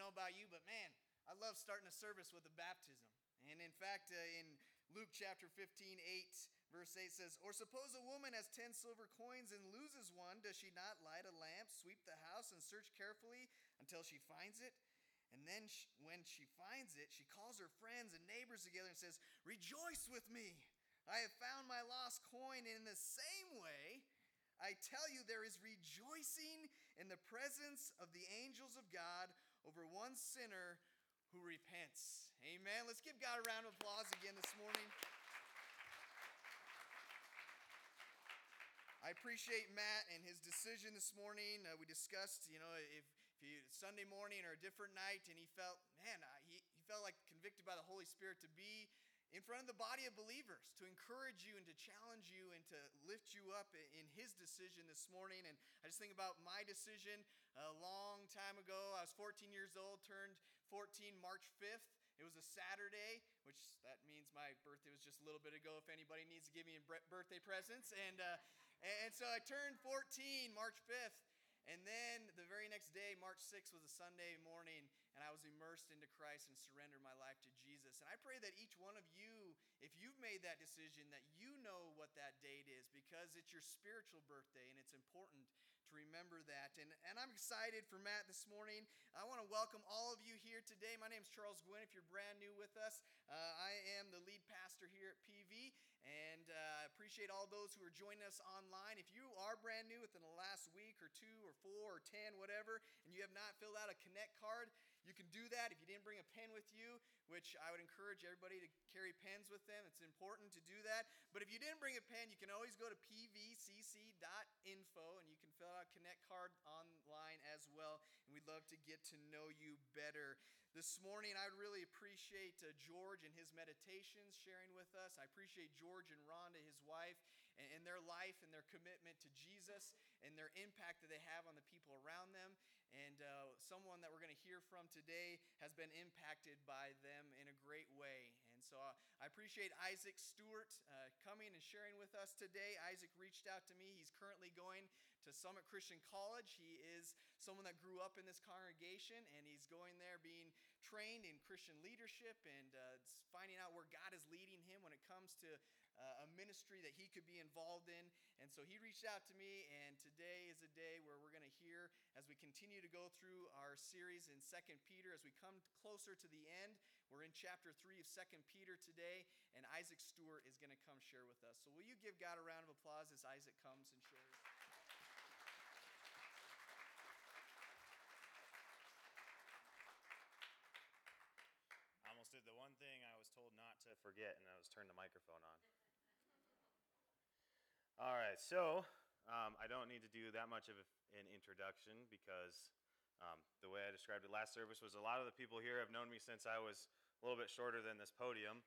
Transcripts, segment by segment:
know about you, but man, I love starting a service with a baptism. And in fact, uh, in Luke chapter 15, 8, verse 8 says, Or suppose a woman has 10 silver coins and loses one. Does she not light a lamp, sweep the house, and search carefully until she finds it? And then she, when she finds it, she calls her friends and neighbors together and says, Rejoice with me! I have found my lost coin. And in the same way, I tell you, there is rejoicing in the presence of the angels of God over one sinner who repents. Amen. Let's give God a round of applause again this morning. I appreciate Matt and his decision this morning. Uh, we discussed, you know, if, if Sunday morning or a different night, and he felt, man, he, he felt like convicted by the Holy Spirit to be in front of the body of believers to encourage you and to challenge you and to lift you up in his decision this morning. And I just think about my decision a long time ago. I was 14 years old, turned 14 March 5th. It was a Saturday, which that means my birthday was just a little bit ago. If anybody needs to give me a birthday presents, and uh, and so I turned 14 March 5th, and then the very next day, March 6th, was a Sunday morning, and I was immersed into Christ and surrendered my life to Jesus. And I pray that each one of you, if you've made that decision, that you know what that date is because it's your spiritual birthday, and it's important to remember that. And, and I'm excited for Matt this morning. I want to welcome all of you here today. My name is Charles Gwynn. If you're brand new with us, uh, I am the lead pastor here at PV, and uh, appreciate all those who are joining us online. If you are brand new within the last week or two or four or ten, whatever, and you have not filled out a Connect card, you can do that if you didn't bring a pen with you, which I would encourage everybody to carry pens with them. It's important to do that. But if you didn't bring a pen, you can always go to pvcc.info and you can fill out a Connect card online as well. And we'd love to get to know you better. This morning, I would really appreciate uh, George and his meditations sharing with us. I appreciate George and Rhonda, his wife, and, and their life and their commitment to Jesus and their impact that they have on the people around them. And uh, someone that we're going to hear from today has been impacted by them in a great way. And so uh, I appreciate Isaac Stewart uh, coming and sharing with us today. Isaac reached out to me. He's currently going to Summit Christian College. He is someone that grew up in this congregation, and he's going there being trained in Christian leadership and uh, finding out where God is leading him when it comes to uh, a ministry that he could be involved in. And so he reached out to me, and today is a day where we're going to hear as we continue to go through our series in Second Peter. As we come closer to the end, we're in chapter 3 of Second Peter today, and Isaac Stewart is going to come share with us. So will you give God a round of applause as Isaac comes and shares? I almost did the one thing I was told not to forget, and I was turned the microphone on. All right, so um, I don't need to do that much of an introduction because um, the way I described it last service was a lot of the people here have known me since I was a little bit shorter than this podium.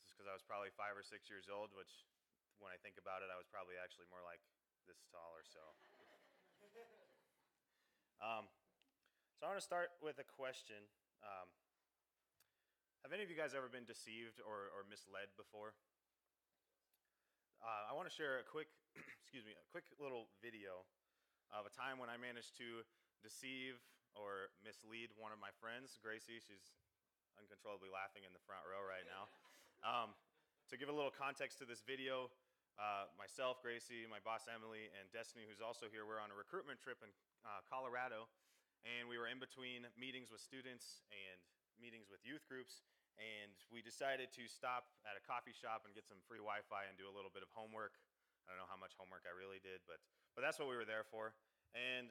This is because I was probably five or six years old, which when I think about it, I was probably actually more like this tall or so. um, so I want to start with a question. Um, have any of you guys ever been deceived or, or misled before? Uh, I want to share a quick, excuse me, a quick little video of a time when I managed to deceive or mislead one of my friends, Gracie. She's uncontrollably laughing in the front row right now. Um, to give a little context to this video, uh, myself, Gracie, my boss Emily, and Destiny, who's also here, we're on a recruitment trip in uh, Colorado, and we were in between meetings with students and meetings with youth groups, and we decided to stop at a coffee shop and get some free Wi-Fi and do a little bit of homework. I don't know how much homework I really did, but but that's what we were there for. And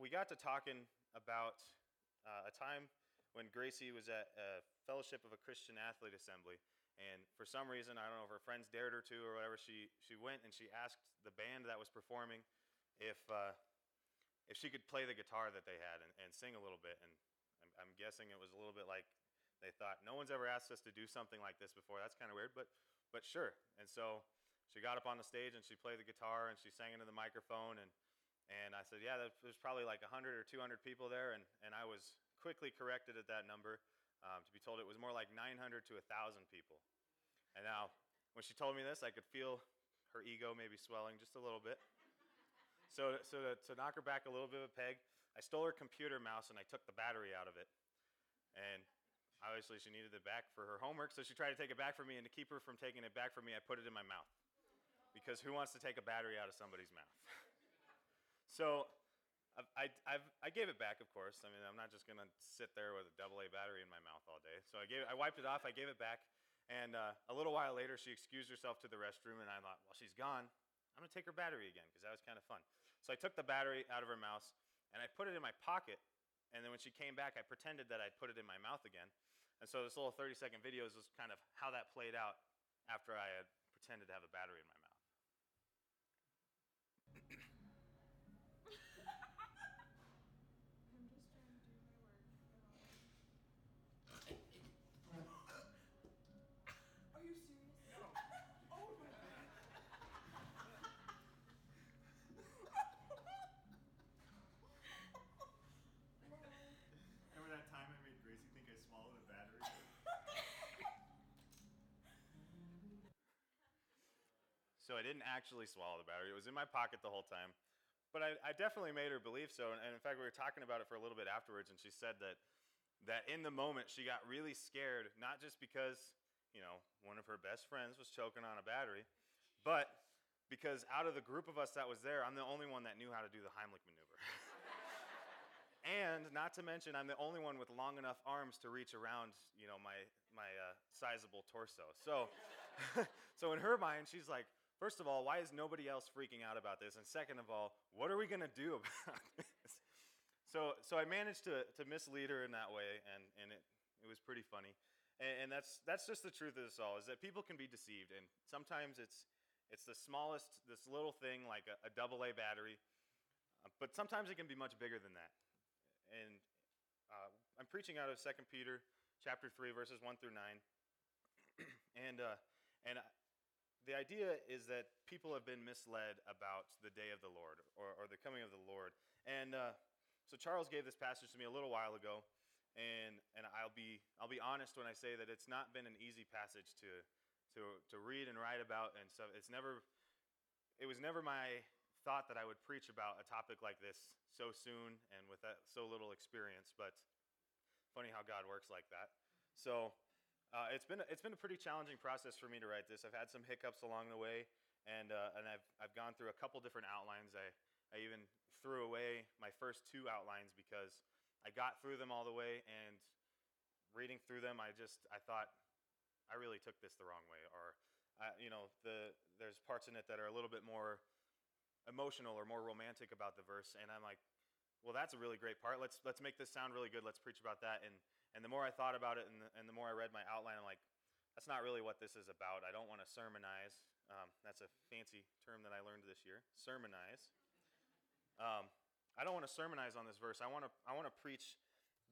we got to talking about uh, a time when Gracie was at a Fellowship of a Christian Athlete Assembly, and for some reason, I don't know if her friends dared her to or whatever, she she went and she asked the band that was performing if uh, if she could play the guitar that they had and, and sing a little bit. And I'm, I'm guessing it was a little bit like they thought, no one's ever asked us to do something like this before. That's kind of weird, but, but sure. And so she got up on the stage and she played the guitar and she sang into the microphone. And, and I said, yeah, there's probably like 100 or 200 people there. And, and I was quickly corrected at that number um, to be told it was more like 900 to 1,000 people. And now, when she told me this, I could feel her ego maybe swelling just a little bit. So, so to, to knock her back a little bit of a peg, I stole her computer mouse and I took the battery out of it. And obviously, she needed it back for her homework, so she tried to take it back from me. And to keep her from taking it back from me, I put it in my mouth. Because who wants to take a battery out of somebody's mouth? so I, I, I gave it back, of course. I mean, I'm not just going to sit there with a double A battery in my mouth all day. So I, gave, I wiped it off, I gave it back. And uh, a little while later, she excused herself to the restroom, and I thought, well, she's gone. I'm going to take her battery again because that was kind of fun. So I took the battery out of her mouse, and I put it in my pocket. And then when she came back, I pretended that I'd put it in my mouth again. And so this little 30 second video is just kind of how that played out after I had pretended to have a battery in my mouth. I'm just trying to do my work. Are you serious? No. Oh my god. Remember that time I made Gracie think I swallowed a battery? So I didn't actually swallow the battery. It was in my pocket the whole time. But I, I definitely made her believe so. And, and in fact, we were talking about it for a little bit afterwards, and she said that that in the moment she got really scared, not just because, you know, one of her best friends was choking on a battery, but because out of the group of us that was there, I'm the only one that knew how to do the Heimlich maneuver. and not to mention, I'm the only one with long enough arms to reach around, you know, my my uh, sizable torso. So, so in her mind, she's like, first of all, why is nobody else freaking out about this? And second of all, what are we gonna do about this? So, so I managed to, to mislead her in that way, and, and it, it was pretty funny. And, and that's, that's just the truth of this all, is that people can be deceived. And sometimes it's, it's the smallest, this little thing like a, a double A battery, uh, but sometimes it can be much bigger than that. And uh, I'm preaching out of 2 Peter chapter 3, verses 1 through 9. and uh, and the idea is that people have been misled about the day of the Lord or, or the coming of the Lord. And uh, so Charles gave this passage to me a little while ago, and and I'll be I'll be honest when I say that it's not been an easy passage to to to read and write about and stuff. It's never it was never my thought that I would preach about a topic like this so soon and with that so little experience, but funny how God works like that. So uh, it's been it's been a pretty challenging process for me to write this. I've had some hiccups along the way, and uh, and I've I've gone through a couple different outlines. I I even threw away my first two outlines because I got through them all the way and reading through them, I just I thought I really took this the wrong way, or uh, you know the there's parts in it that are a little bit more emotional or more romantic about the verse, and I'm like, well, that's a really great part. Let's let's make this sound really good. Let's preach about that. And and the more I thought about it, and the, and the more I read my outline, I'm like, that's not really what this is about. I don't want to sermonize. Um, that's a fancy term that I learned this year. Sermonize. Um, I don't want to sermonize on this verse. I want to I want to preach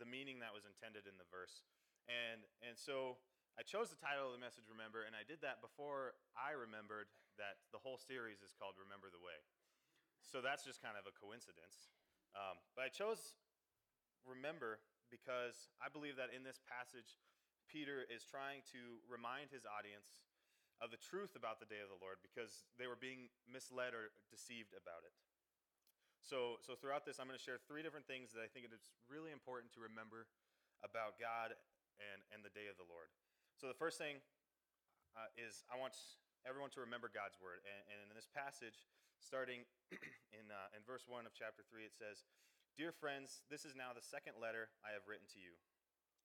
the meaning that was intended in the verse. And and so I chose the title of the message Remember and I did that before I remembered that the whole series is called Remember the Way. So that's just kind of a coincidence. Um, but I chose Remember because I believe that in this passage Peter is trying to remind his audience of the truth about the day of the Lord because they were being misled or deceived about it. So, so throughout this, I'm going to share three different things that I think it is really important to remember about God and, and the day of the Lord. So the first thing uh, is I want everyone to remember God's word. And, and in this passage, starting in, uh, in verse 1 of chapter 3, it says, Dear friends, this is now the second letter I have written to you.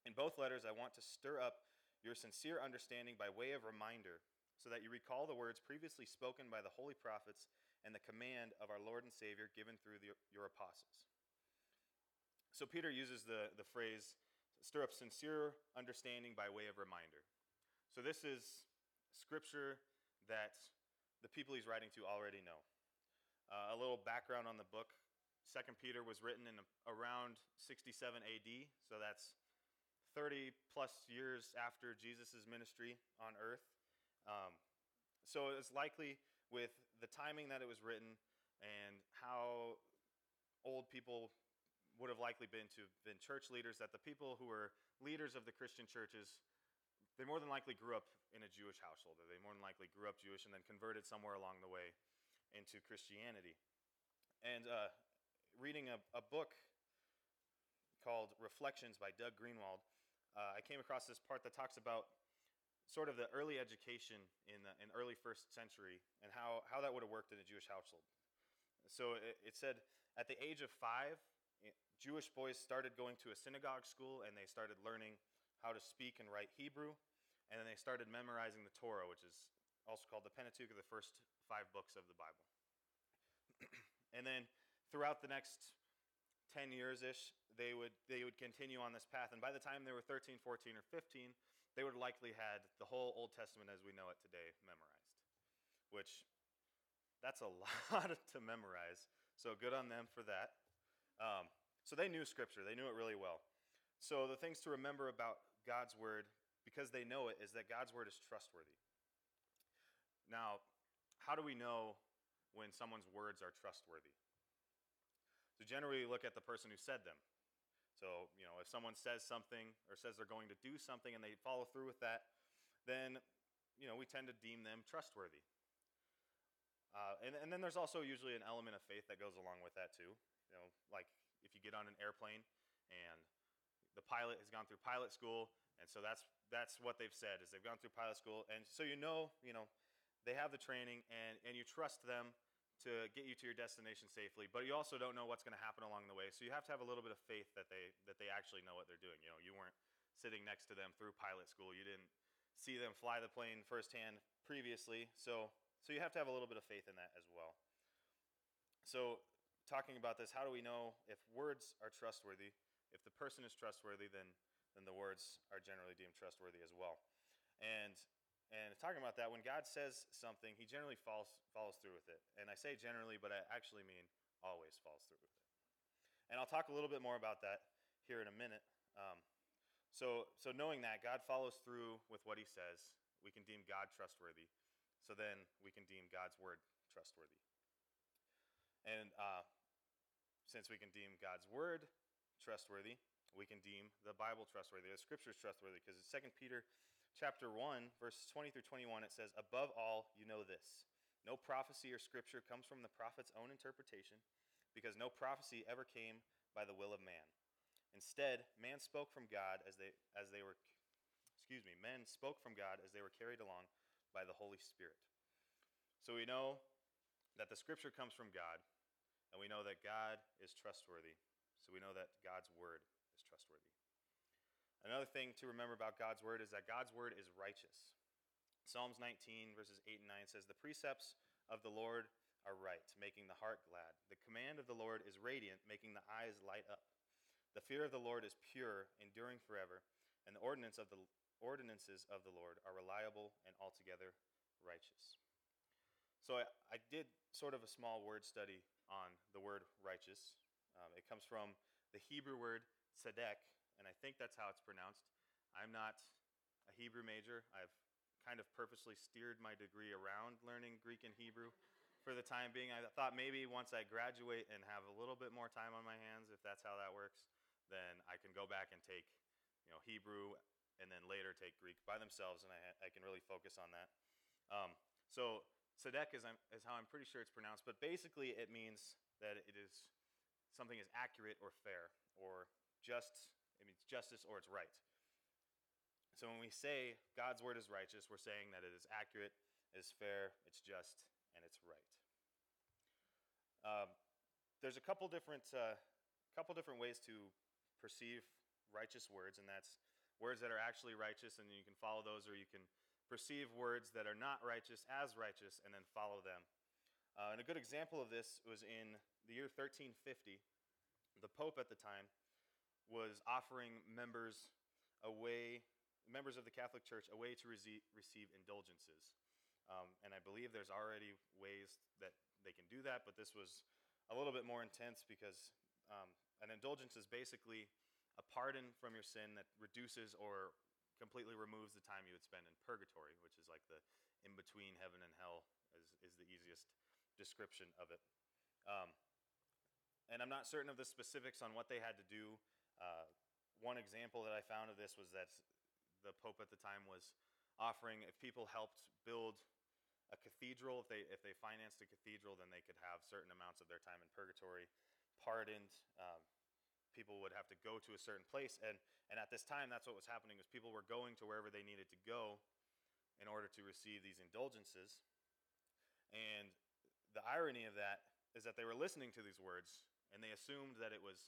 In both letters, I want to stir up your sincere understanding by way of reminder, so that you recall the words previously spoken by the holy prophets and the command of our Lord and Savior given through the, your apostles. So Peter uses the, the phrase, stir up sincere understanding by way of reminder. So this is scripture that the people he's writing to already know. Uh, a little background on the book. Second Peter was written in around 67 AD, so that's 30 plus years after Jesus' ministry on earth. Um, so it's likely with the timing that it was written and how old people would have likely been to have been church leaders that the people who were leaders of the christian churches they more than likely grew up in a jewish household or they more than likely grew up jewish and then converted somewhere along the way into christianity and uh, reading a, a book called Reflections by Doug Greenwold, uh, I came across this part that talks about sort of the early education in the in early first century and how, how that would have worked in a Jewish household. So it, it said at the age of five, Jewish boys started going to a synagogue school and they started learning how to speak and write Hebrew, and then they started memorizing the Torah, which is also called the Pentateuch, or the first five books of the Bible. and then throughout the next 10 years ish, they would, they would continue on this path. And by the time they were 13, 14, or 15, they would likely had the whole Old Testament as we know it today memorized, which that's a lot to memorize. So good on them for that. Um, so they knew Scripture, they knew it really well. So the things to remember about God's Word, because they know it, is that God's Word is trustworthy. Now, how do we know when someone's words are trustworthy? So generally, look at the person who said them. So, you know, if someone says something or says they're going to do something and they follow through with that, then, you know, we tend to deem them trustworthy. Uh, and, and then there's also usually an element of faith that goes along with that too. You know, like if you get on an airplane and the pilot has gone through pilot school, and so that's that's what they've said is they've gone through pilot school, and so you know, you know, they have the training, and and you trust them to get you to your destination safely. But you also don't know what's going to happen along the way, so you have to have a little bit of faith that they that they actually know what they're doing. You know, you weren't sitting next to them through pilot school, you didn't see them fly the plane firsthand previously, so so you have to have a little bit of faith in that as well. So talking about this, how do we know if words are trustworthy? If the person is trustworthy, then then the words are generally deemed trustworthy as well. And and talking about that, when God says something, He generally follows follows through with it. And I say generally, but I actually mean always follows through with it. And I'll talk a little bit more about that here in a minute. Um, so so knowing that God follows through with what He says, we can deem God trustworthy. So then we can deem God's word trustworthy. And uh, since we can deem God's word trustworthy, we can deem the Bible trustworthy. The Scriptures trustworthy because in 2 Peter chapter 1, verses 20 through 21, it says, Above all, you know this. No prophecy or scripture comes from the prophet's own interpretation, because no prophecy ever came by the will of man. Instead, man spoke from God as they as they were excuse me, men spoke from God as they were carried along by the Holy Spirit. So we know that the scripture comes from God, and we know that God is trustworthy. So we know that God's word is trustworthy. Another thing to remember about God's word is that God's word is righteous. Psalms 19, verses 8 and 9 says, The precepts of the Lord are right, making the heart glad. The command of the Lord is radiant, making the eyes light up. The fear of the Lord is pure, enduring forever, and the ordinance of the ordinances of the Lord are reliable and altogether righteous. So I, I did sort of a small word study on the word righteous. Um, it comes from the Hebrew word tzedek, and I think that's how it's pronounced. I'm not a Hebrew major. I've kind of purposely steered my degree around learning Greek and Hebrew for the time being. I thought maybe once I graduate and have a little bit more time on my hands, if that's how that works, then I can go back and take, you know, Hebrew and then later take Greek by themselves, and I, I can really focus on that. Um, so tzedek is, is how I'm pretty sure it's pronounced, but basically it means that it is something is accurate or fair or just. It means justice or it's right. So when we say God's word is righteous, we're saying that it is accurate, it is fair, it's just, and it's right. Um, there's a couple different, uh, couple different ways to perceive righteous words, and that's words that are actually righteous, and you can follow those, or you can perceive words that are not righteous as righteous, and then follow them. Uh, and a good example of this was in the year 1350. The Pope at the time was offering members a way, members of the Catholic Church, a way to rece- receive indulgences. Um, and I believe there's already ways that they can do that, but this was a little bit more intense because um, an indulgence is basically a pardon from your sin that reduces or completely removes the time you would spend in purgatory, which is like the in between heaven and hell, is, is the easiest description of it. Um, and I'm not certain of the specifics on what they had to do. Uh, one example that I found of this was that the Pope at the time was offering if people helped build a cathedral, if they if they financed a cathedral, then they could have certain amounts of their time in purgatory pardoned. Um, people would have to go to a certain place. And, and at this time, that's what was happening was people were going to wherever they needed to go in order to receive these indulgences. And the irony of that is that they were listening to these words and they assumed that it was,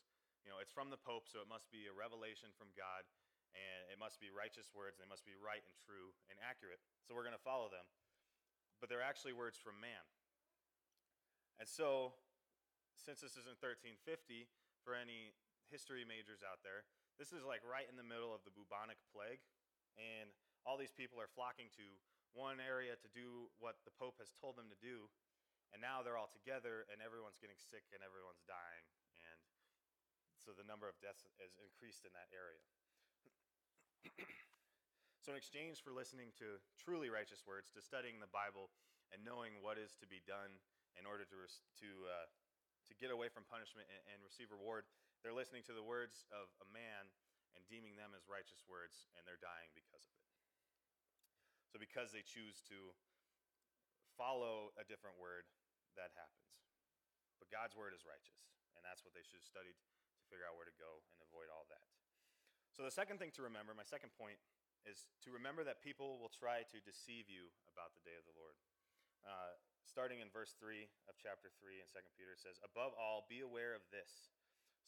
you know, it's from the Pope, so it must be a revelation from God and it must be righteous words and they must be right and true and accurate. So we're going to follow them. But they're actually words from man. And so, since this is in 1350, for any history majors out there, this is like right in the middle of the bubonic plague. And all these people are flocking to one area to do what the Pope has told them to do. And now they're all together, and everyone's getting sick and everyone's dying. So the number of deaths has increased in that area. so, in exchange for listening to truly righteous words, to studying the Bible, and knowing what is to be done in order to, to, uh, to get away from punishment and, and receive reward, they're listening to the words of a man and deeming them as righteous words, and they're dying because of it. So, because they choose to follow a different word, that happens. But God's word is righteous, and that's what they should have studied figure out where to go and avoid all that. So, the second thing to remember, my second point, is to remember that people will try to deceive you about the day of the Lord. Uh, starting in verse 3 of chapter 3 in 2 Peter, it says, Above all, be aware of this.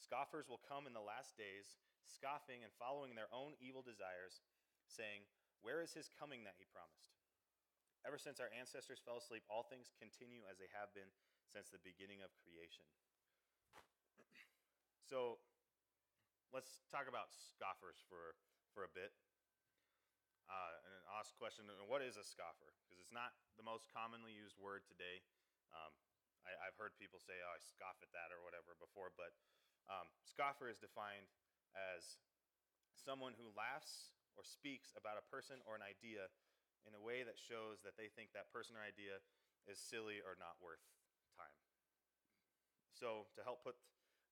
Scoffers will come in the last days, scoffing and following their own evil desires, saying, Where is his coming that he promised? Ever since our ancestors fell asleep, all things continue as they have been since the beginning of creation. So, let's talk about scoffers for, for a bit. Uh, and an ask question what is a scoffer? Because it's not the most commonly used word today. Um, I, have heard people say, oh, I scoff at that or whatever before, but um, scoffer is defined as someone who laughs or speaks about a person or an idea in a way that shows that they think that person or idea is silly or not worth time. So, to help put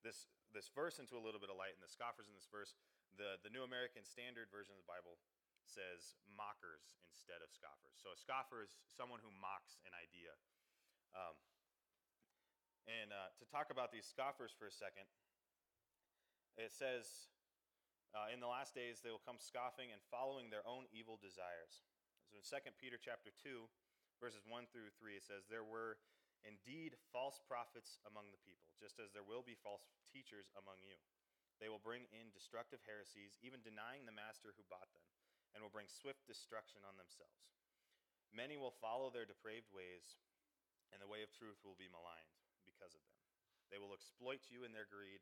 this this verse into a little bit of light, and the scoffers in this verse, the, the New American Standard Version of the Bible says mockers instead of scoffers. So a scoffer is someone who mocks an idea. Um, and uh, to talk about these scoffers for a second, it says, uh, in the last days they will come scoffing and following their own evil desires. So in 2 Peter chapter 2, verses 1 through 3, it says, There were indeed false prophets among the people, just as there will be false teachers among you. They will bring in destructive heresies, even denying the master who bought them, and will bring swift destruction on themselves. Many will follow their depraved ways, and the way of truth will be maligned because of them. They will exploit you in their greed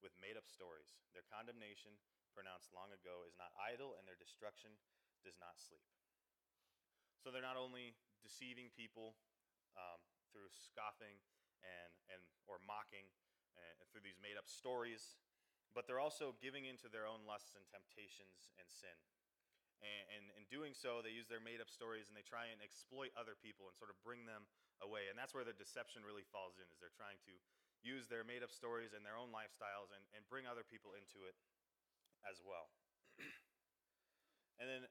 with made up stories. Their condemnation, pronounced long ago, is not idle, and their destruction does not sleep. So they're not only deceiving people um, through scoffing and, and or mocking and, and through these made up stories, but they're also giving into their own lusts and temptations and sin. And, and in doing so, they use their made up stories and they try and exploit other people and sort of bring them away. And that's where the deception really falls in, is they're trying to use their made up stories and their own lifestyles and, and bring other people into it as well. and then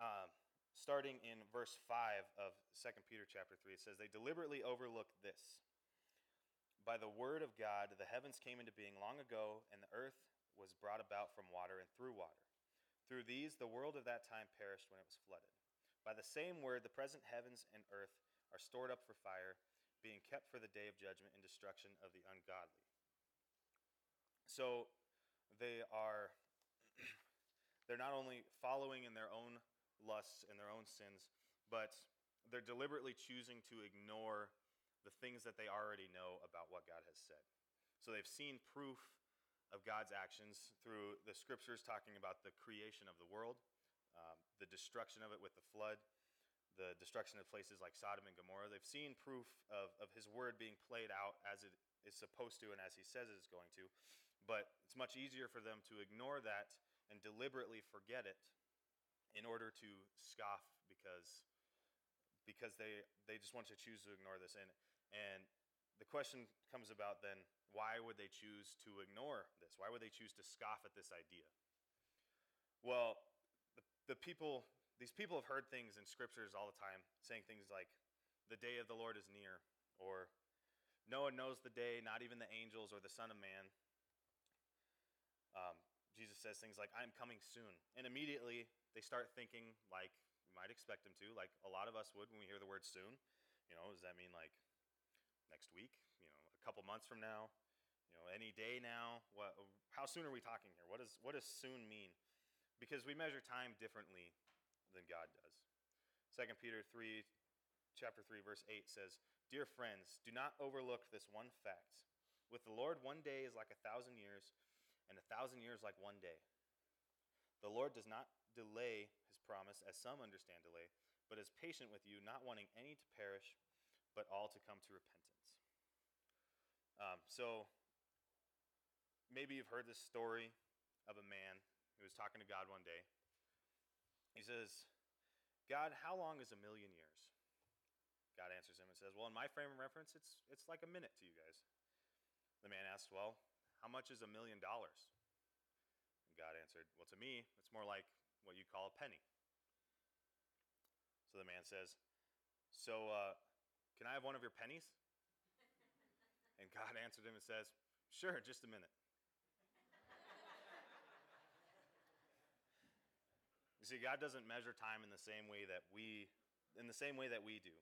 um, starting in verse 5 of 2 Peter chapter 3, it says, They deliberately overlooked this. By the word of God, the heavens came into being long ago, and the earth was brought about from water and through water. Through these, the world of that time perished when it was flooded. By the same word, the present heavens and earth are stored up for fire, being kept for the day of judgment and destruction of the ungodly. So they are they're not only following in their own lusts and their own sins, but they're deliberately choosing to ignore the things that they already know about what God has said. So they've seen proof of God's actions through the scriptures talking about the creation of the world, um, the destruction of it with the flood, the destruction of places like Sodom and Gomorrah. They've seen proof of, of his word being played out as it is supposed to and as he says it is going to. But it's much easier for them to ignore that and deliberately forget it in order to scoff because because they they just want to choose to ignore this. And and the question comes about then why would they choose to ignore this? Why would they choose to scoff at this idea? Well the, the people these people have heard things in scriptures all the time saying things like the day of the lord is near or no one knows the day not even the angels or the son of man. Um, Jesus says things like, I'm coming soon. And immediately they start thinking like we might expect them to, like a lot of us would when we hear the word soon. You know, does that mean like next week? You know, a couple months from now? You know, any day now? What, how soon are we talking here? What, is, what does soon mean? Because we measure time differently than God does. 2 Peter 3, chapter 3, verse 8 says, Dear friends, do not overlook this one fact. With the Lord, one day is like a thousand years, and a thousand years like one day. The Lord does not delay his promise, as some understand delay, but is patient with you, not wanting any to perish, but all to come to repentance. Um, so, maybe you've heard this story of a man who was talking to God one day. He says, God, how long is a million years? God answers him and says, Well, in my frame of reference, it's, it's like a minute to you guys. The man asks, Well, how much is a million dollars? And God answered, Well, to me, it's more like what you call a penny. So the man says, So, uh, can I have one of your pennies? And God answered him and says, Sure, just a minute. you see, God doesn't measure time in the same way that we in the same way that we do.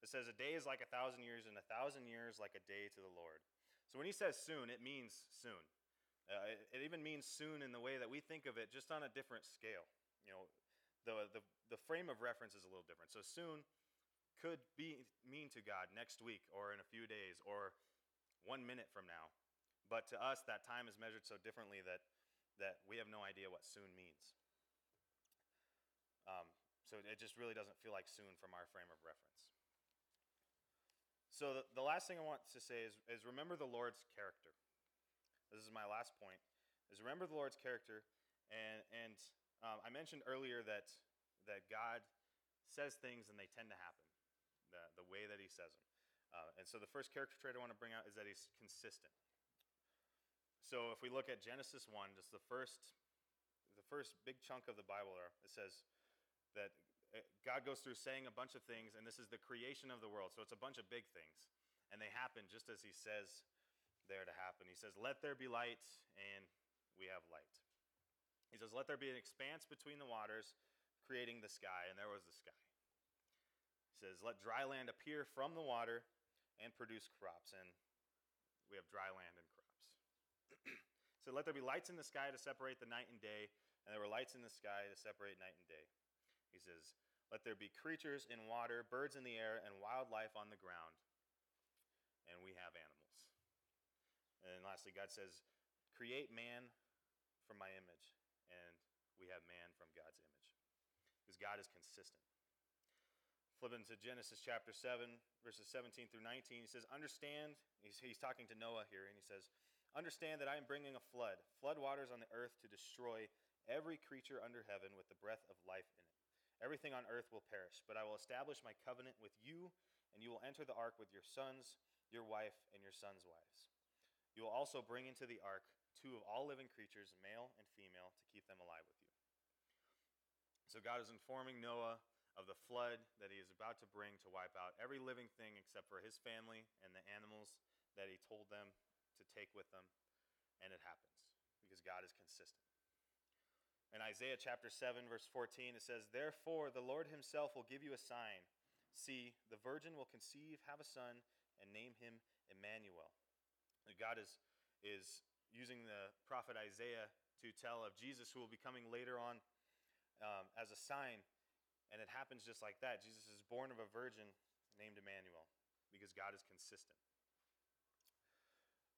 It says a day is like a thousand years, and a thousand years like a day to the Lord. So when he says soon, it means soon. Uh, it, it, even means soon in the way that we think of it, just on a different scale. You know, the, the, the frame of reference is a little different. So soon could be mean to God next week or in a few days or one minute from now. But to us, that time is measured so differently that, that we have no idea what soon means. Um, so it just really doesn't feel like soon from our frame of reference. So the, the last thing I want to say is, is remember the Lord's character. This is my last point. Is remember the Lord's character, and and um, I mentioned earlier that that God says things and they tend to happen, the the way that He says them. Uh, and so the first character trait I want to bring out is that He's consistent. So if we look at Genesis one, just the first the first big chunk of the Bible there, it says that uh, God goes through saying a bunch of things, and this is the creation of the world. So it's a bunch of big things, and they happen just as He says there to happen. He says, Let there be light, and we have light. He says, Let there be an expanse between the waters, creating the sky, and there was the sky. He says, Let dry land appear from the water and produce crops, and we have dry land and crops. so let there be lights in the sky to separate the night and day, and there were lights in the sky to separate night and day. He says, Let there be creatures in water, birds in the air, and wildlife on the ground. And we have animals. And lastly, God says, Create man from my image. We have man from God's image. Because God is consistent. Flipping to Genesis chapter 7, verses 17 through 19, he says, Understand, he's, he's talking to Noah here, and he says, Understand that I am bringing a flood, flood waters on the earth to destroy every creature under heaven with the breath of life in it. Everything on earth will perish, but I will establish my covenant with you, and you will enter the ark with your sons, your wife, and your sons' wives. You will also bring into the ark two of all living creatures, male and female, to keep them alive with you. So God is informing Noah of the flood that he is about to bring to wipe out every living thing except for his family and the animals that he told them to take with them. And it happens because God is consistent. In Isaiah chapter 7, verse 14, it says, Therefore the Lord himself will give you a sign. See, the virgin will conceive, have a son, and name him Emmanuel. God is, is using the prophet Isaiah to tell of Jesus who will be coming later on um, as a sign. And it happens just like that. Jesus is born of a virgin named Emmanuel because God is consistent.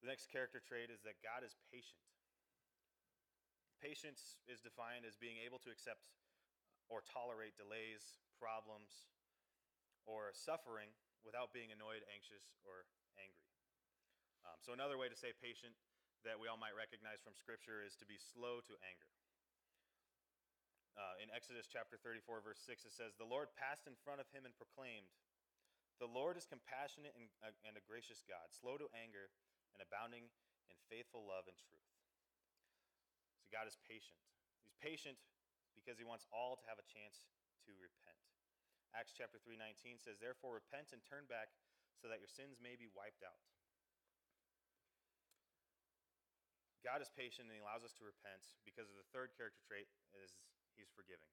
The next character trait is that God is patient. Patience is defined as being able to accept or tolerate delays, problems, or suffering without being annoyed, anxious, or angry. Um, so, another way to say patient that we all might recognize from Scripture is to be slow to anger. Uh, in Exodus chapter 34, verse 6, it says, The Lord passed in front of him and proclaimed, The Lord is compassionate and, uh, and a gracious God, slow to anger and abounding in faithful love and truth. So God is patient. He's patient because he wants all to have a chance to repent. Acts chapter 3:19 says, "Therefore repent and turn back so that your sins may be wiped out." God is patient and he allows us to repent because of the third character trait is he's forgiving.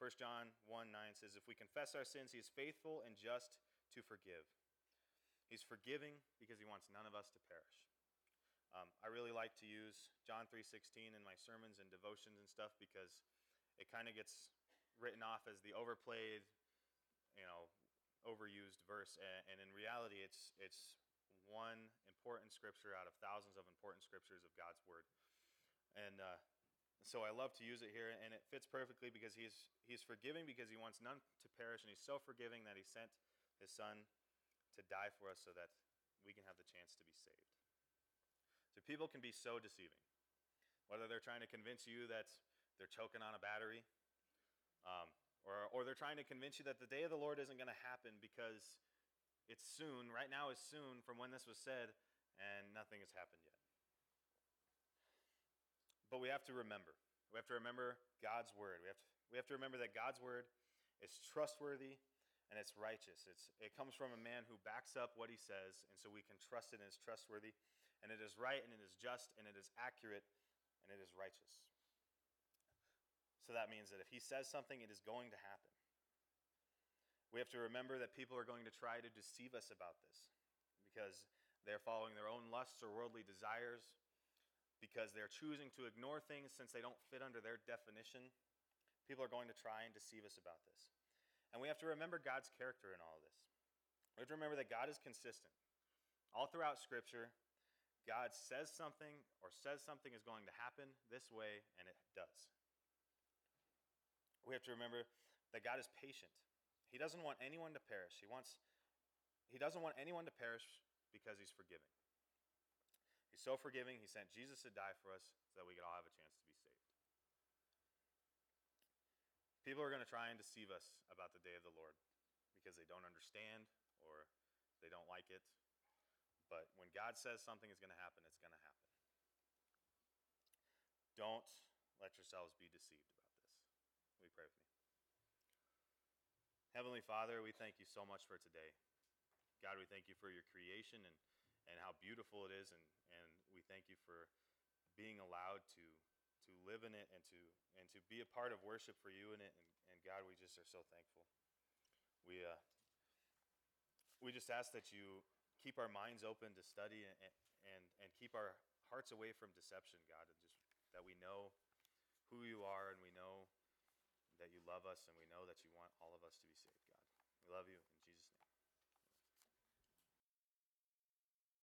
1 John 1 9 says, If we confess our sins, he is faithful and just to forgive. He's forgiving because he wants none of us to perish. Um, I really like to use John 3:16 in my sermons and devotions and stuff because it kind of gets written off as the overplayed, you know, overused verse, and, and in reality, it's it's one important scripture out of thousands of important scriptures of God's word, and uh, so I love to use it here, and it fits perfectly because he's he's forgiving because he wants none to perish, and he's so forgiving that he sent his son to die for us so that we can have the chance to be saved. So people can be so deceiving, whether they're trying to convince you that they're choking on a battery, um, or, or they're trying to convince you that the day of the Lord isn't going to happen because it's soon, right now is soon from when this was said, and nothing has happened yet. But we have to remember. We have to remember God's word. We have to, we have to remember that God's word is trustworthy and it's righteous. It's, it comes from a man who backs up what he says, and so we can trust it and it's trustworthy and it is right, and it is just, and it is accurate, and it is righteous. So that means that if he says something, it is going to happen. We have to remember that people are going to try to deceive us about this because they're following their own lusts or worldly desires, because they're choosing to ignore things since they don't fit under their definition. People are going to try and deceive us about this. And we have to remember God's character in all of this. We have to remember that God is consistent. All throughout Scripture, God says something or says something is going to happen this way, and it does. We have to remember that God is patient. He doesn't want anyone to perish. He wants he doesn't want anyone to perish because he's forgiving. He's so forgiving, he sent Jesus to die for us so that we could all have a chance to be saved. People are going to try and deceive us about the day of the Lord because they don't understand or they don't like it but when God says something is going to happen, it's going to happen. Don't let yourselves be deceived about this. We pray with me. Heavenly Father, we thank you so much for today. God, we thank you for your creation and, and how beautiful it is, and, and we thank you for being allowed to, to live in it and to, and to be a part of worship for you in it. And, and God, we just are so thankful. We, uh, we just ask that you keep our minds open to study and, and, and keep our hearts away from deception, God, and just that we know who you are and we know that you love us and we know that you want all of us to be saved, God. We love you.